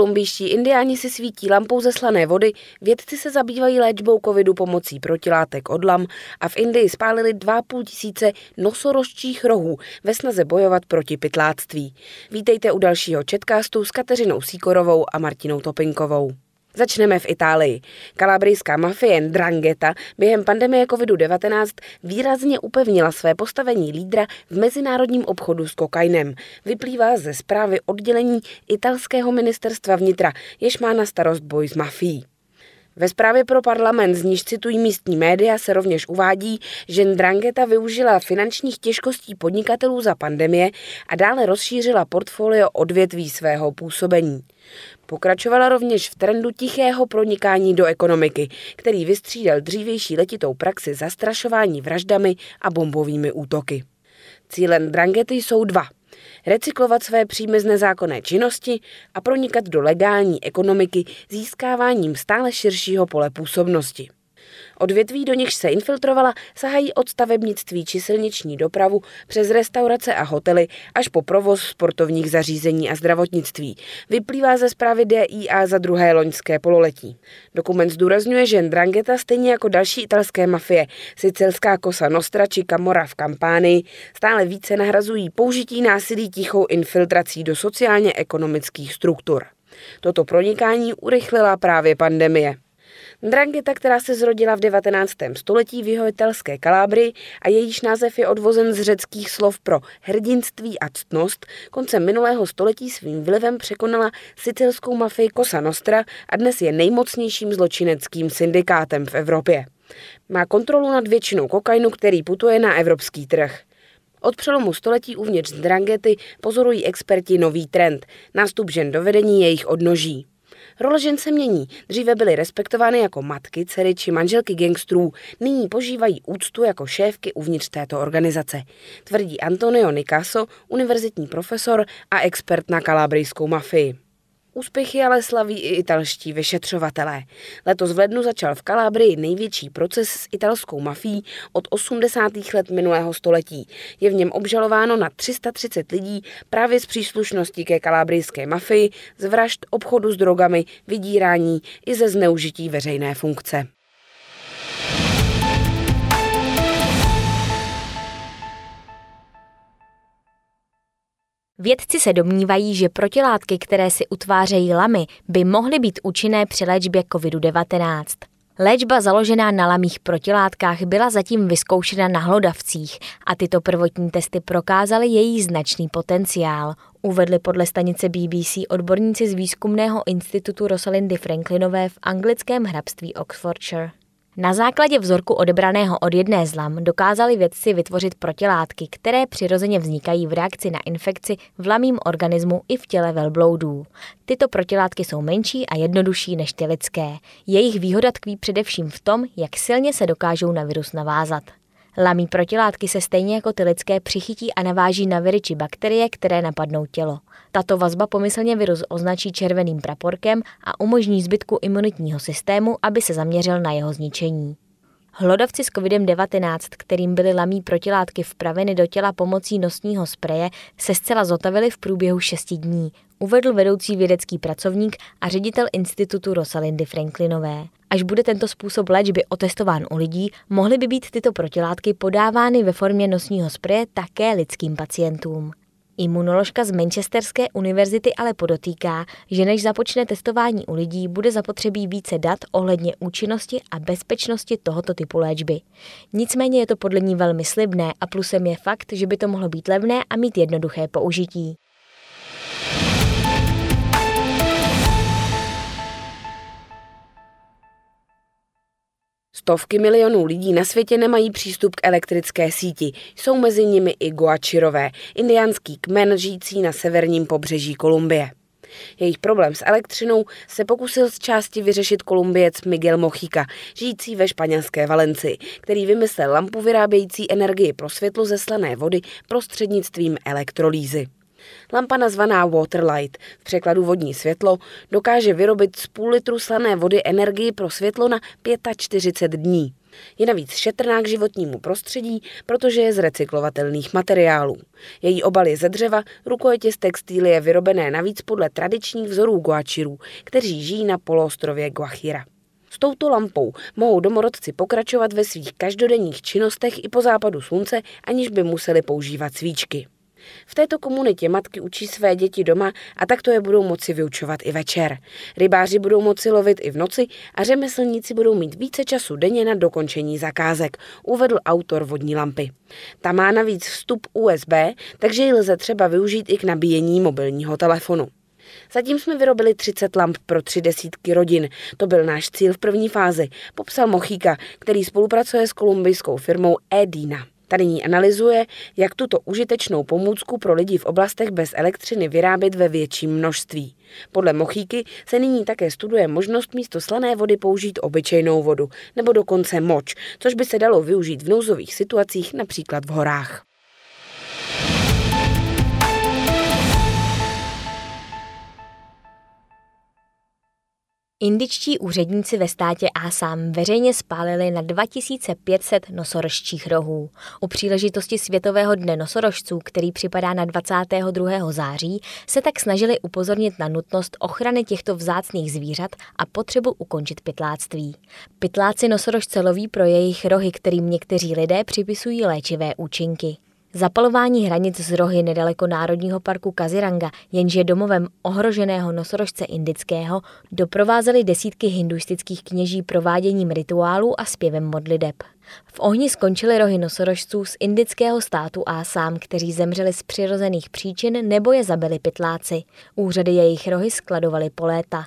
Kolumbijští indiáni si svítí lampou ze slané vody, vědci se zabývají léčbou covidu pomocí protilátek od lam a v Indii spálili 2,5 tisíce nosorožčích rohů ve snaze bojovat proti pytláctví. Vítejte u dalšího četkástu s Kateřinou Síkorovou a Martinou Topinkovou. Začneme v Itálii. Kalabrijská mafie Drangheta během pandemie COVID-19 výrazně upevnila své postavení lídra v mezinárodním obchodu s kokainem. Vyplývá ze zprávy oddělení italského ministerstva vnitra, jež má na starost boj s mafií. Ve zprávě pro parlament, z níž citují místní média, se rovněž uvádí, že Drangheta využila finančních těžkostí podnikatelů za pandemie a dále rozšířila portfolio odvětví svého působení. Pokračovala rovněž v trendu tichého pronikání do ekonomiky, který vystřídal dřívější letitou praxi zastrašování vraždami a bombovými útoky. Cílem Drangety jsou dva – recyklovat své příjmy z nezákonné činnosti a pronikat do legální ekonomiky získáváním stále širšího pole působnosti. Odvětví, do nichž se infiltrovala, sahají od stavebnictví či silniční dopravu přes restaurace a hotely až po provoz sportovních zařízení a zdravotnictví. Vyplývá ze zprávy DIA za druhé loňské pololetí. Dokument zdůrazňuje, že Ndrangheta stejně jako další italské mafie, sicilská Cosa Nostra či Camorra v kampánii, stále více nahrazují použití násilí tichou infiltrací do sociálně-ekonomických struktur. Toto pronikání urychlila právě pandemie. Drangheta, která se zrodila v 19. století v jeho italské Kalábrii a jejíž název je odvozen z řeckých slov pro hrdinství a ctnost, koncem minulého století svým vlivem překonala sicilskou mafii Cosa Nostra a dnes je nejmocnějším zločineckým syndikátem v Evropě. Má kontrolu nad většinou kokainu, který putuje na evropský trh. Od přelomu století uvnitř Drangety pozorují experti nový trend, nástup žen do vedení jejich odnoží. Role žen se mění. Dříve byly respektovány jako matky, dcery či manželky gangstrů. Nyní požívají úctu jako šéfky uvnitř této organizace. Tvrdí Antonio Nicaso, univerzitní profesor a expert na kalabrijskou mafii. Úspěchy ale slaví i italští vyšetřovatelé. Letos v lednu začal v Kalábrii největší proces s italskou mafií od 80. let minulého století. Je v něm obžalováno na 330 lidí právě z příslušnosti ke kalábrijské mafii, z vražd, obchodu s drogami, vydírání i ze zneužití veřejné funkce. Vědci se domnívají, že protilátky, které si utvářejí lamy, by mohly být účinné při léčbě COVID-19. Léčba založená na lamých protilátkách byla zatím vyzkoušena na hlodavcích a tyto prvotní testy prokázaly její značný potenciál, uvedli podle stanice BBC odborníci z výzkumného institutu Rosalindy Franklinové v anglickém hrabství Oxfordshire. Na základě vzorku odebraného od jedné z lam dokázali vědci vytvořit protilátky, které přirozeně vznikají v reakci na infekci v lamím organismu i v těle velbloudů. Tyto protilátky jsou menší a jednodušší než ty lidské. Jejich výhoda tkví především v tom, jak silně se dokážou na virus navázat. Lamí protilátky se stejně jako ty lidské přichytí a naváží na viry či bakterie, které napadnou tělo. Tato vazba pomyslně virus označí červeným praporkem a umožní zbytku imunitního systému, aby se zaměřil na jeho zničení. Hlodavci s COVID-19, kterým byly lamí protilátky vpraveny do těla pomocí nosního spreje, se zcela zotavili v průběhu šesti dní, uvedl vedoucí vědecký pracovník a ředitel institutu Rosalindy Franklinové. Až bude tento způsob léčby otestován u lidí, mohly by být tyto protilátky podávány ve formě nosního spreje také lidským pacientům. Imunoložka z Manchesterské univerzity ale podotýká, že než započne testování u lidí, bude zapotřebí více dat ohledně účinnosti a bezpečnosti tohoto typu léčby. Nicméně je to podle ní velmi slibné a plusem je fakt, že by to mohlo být levné a mít jednoduché použití. Stovky milionů lidí na světě nemají přístup k elektrické síti. Jsou mezi nimi i Guačirové, indiánský kmen žijící na severním pobřeží Kolumbie. Jejich problém s elektřinou se pokusil z části vyřešit kolumbiec Miguel Mochica, žijící ve španělské Valenci, který vymyslel lampu vyrábějící energii pro světlo ze slané vody prostřednictvím elektrolýzy. Lampa nazvaná Waterlight, v překladu vodní světlo, dokáže vyrobit z půl litru slané vody energii pro světlo na 45 dní. Je navíc šetrná k životnímu prostředí, protože je z recyklovatelných materiálů. Její obal je ze dřeva, rukojetě z textílie vyrobené navíc podle tradičních vzorů guačirů, kteří žijí na poloostrově Guajira. S touto lampou mohou domorodci pokračovat ve svých každodenních činnostech i po západu slunce, aniž by museli používat svíčky. V této komunitě matky učí své děti doma a takto je budou moci vyučovat i večer. Rybáři budou moci lovit i v noci a řemeslníci budou mít více času denně na dokončení zakázek, uvedl autor vodní lampy. Ta má navíc vstup USB, takže ji lze třeba využít i k nabíjení mobilního telefonu. Zatím jsme vyrobili 30 lamp pro tři desítky rodin. To byl náš cíl v první fázi, popsal Mochíka, který spolupracuje s kolumbijskou firmou Edina. Ta nyní analyzuje, jak tuto užitečnou pomůcku pro lidi v oblastech bez elektřiny vyrábět ve větším množství. Podle Mochíky se nyní také studuje možnost místo slané vody použít obyčejnou vodu nebo dokonce moč, což by se dalo využít v nouzových situacích, například v horách. Indičtí úředníci ve státě Asám veřejně spálili na 2500 nosorožčích rohů. U příležitosti Světového dne nosorožců, který připadá na 22. září, se tak snažili upozornit na nutnost ochrany těchto vzácných zvířat a potřebu ukončit pytláctví. Pytláci nosorožce loví pro jejich rohy, kterým někteří lidé připisují léčivé účinky. Zapalování hranic z rohy nedaleko Národního parku Kaziranga, jenž je domovem ohroženého nosorožce indického, doprovázely desítky hinduistických kněží prováděním rituálů a zpěvem modliteb. V ohni skončily rohy nosorožců z indického státu Asám, kteří zemřeli z přirozených příčin nebo je zabili pytláci. Úřady jejich rohy skladovaly po léta.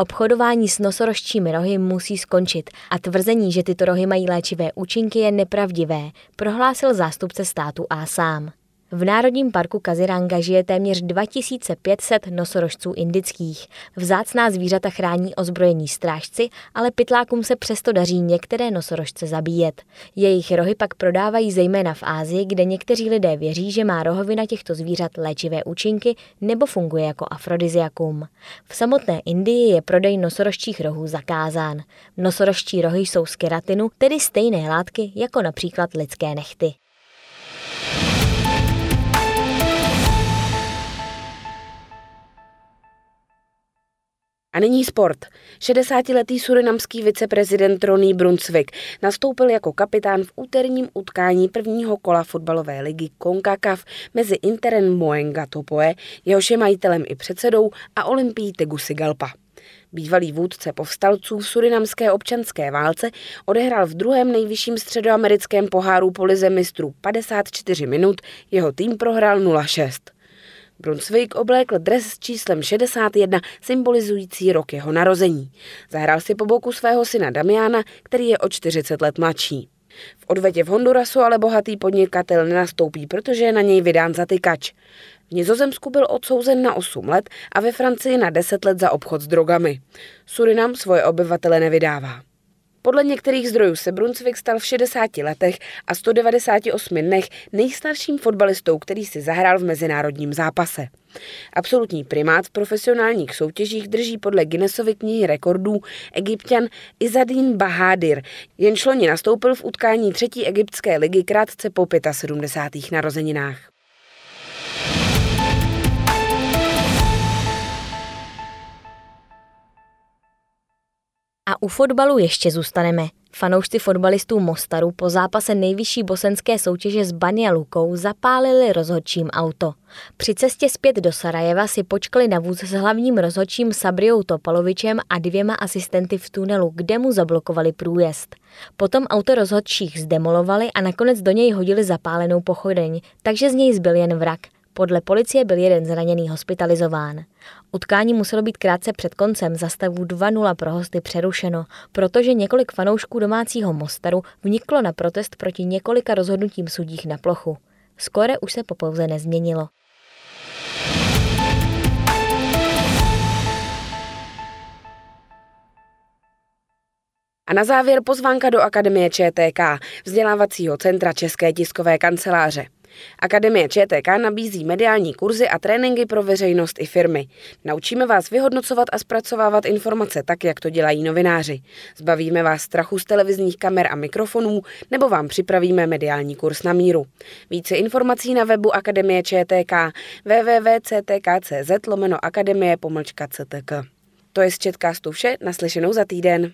Obchodování s nosorožčími rohy musí skončit a tvrzení, že tyto rohy mají léčivé účinky, je nepravdivé, prohlásil zástupce státu a sám. V Národním parku Kaziranga žije téměř 2500 nosorožců indických. Vzácná zvířata chrání ozbrojení strážci, ale pytlákům se přesto daří některé nosorožce zabíjet. Jejich rohy pak prodávají zejména v Ázii, kde někteří lidé věří, že má rohovina těchto zvířat léčivé účinky nebo funguje jako afrodiziakum. V samotné Indii je prodej nosorožčích rohů zakázán. Nosorožčí rohy jsou z keratinu, tedy stejné látky jako například lidské nechty. A nyní sport. 60-letý surinamský viceprezident Ronny Brunswick nastoupil jako kapitán v úterním utkání prvního kola fotbalové ligy CONCACAF mezi Interem Moenga Topoe, jehož je majitelem i předsedou, a Olympií Tegucigalpa. Bývalý vůdce povstalců v surinamské občanské válce odehrál v druhém nejvyšším středoamerickém poháru po lize mistrů 54 minut, jeho tým prohrál 0-6. Brunswick oblékl dres s číslem 61, symbolizující rok jeho narození. Zahrál si po boku svého syna Damiana, který je o 40 let mladší. V odvetě v Hondurasu ale bohatý podnikatel nenastoupí, protože je na něj vydán zatykač. V Nizozemsku byl odsouzen na 8 let a ve Francii na 10 let za obchod s drogami. Surinam svoje obyvatele nevydává. Podle některých zdrojů se Brunswick stal v 60 letech a 198 dnech nejstarším fotbalistou, který si zahrál v mezinárodním zápase. Absolutní primát v profesionálních soutěžích drží podle Guinnessovy knihy rekordů egyptian Izadin Bahadir, jen šloni nastoupil v utkání třetí egyptské ligy krátce po 75. narozeninách. A u fotbalu ještě zůstaneme. Fanoušci fotbalistů Mostaru po zápase nejvyšší bosenské soutěže s Banja Lukou zapálili rozhodčím auto. Při cestě zpět do Sarajeva si počkali na vůz s hlavním rozhodčím Sabriou Topalovičem a dvěma asistenty v tunelu, kde mu zablokovali průjezd. Potom auto rozhodčích zdemolovali a nakonec do něj hodili zapálenou pochodeň, takže z něj zbyl jen vrak. Podle policie byl jeden zraněný hospitalizován. Utkání muselo být krátce před koncem za stavu 2-0 pro hosty přerušeno, protože několik fanoušků domácího Mostaru vniklo na protest proti několika rozhodnutím sudích na plochu. Skore už se po pouze nezměnilo. A na závěr pozvánka do Akademie ČTK, vzdělávacího centra České tiskové kanceláře. Akademie ČTK nabízí mediální kurzy a tréninky pro veřejnost i firmy. Naučíme vás vyhodnocovat a zpracovávat informace tak, jak to dělají novináři. Zbavíme vás strachu z televizních kamer a mikrofonů nebo vám připravíme mediální kurz na míru. Více informací na webu Akademie ČTK www.ctk.cz lomeno akademie pomlčka CTK. To je z Četkástu vše, naslyšenou za týden.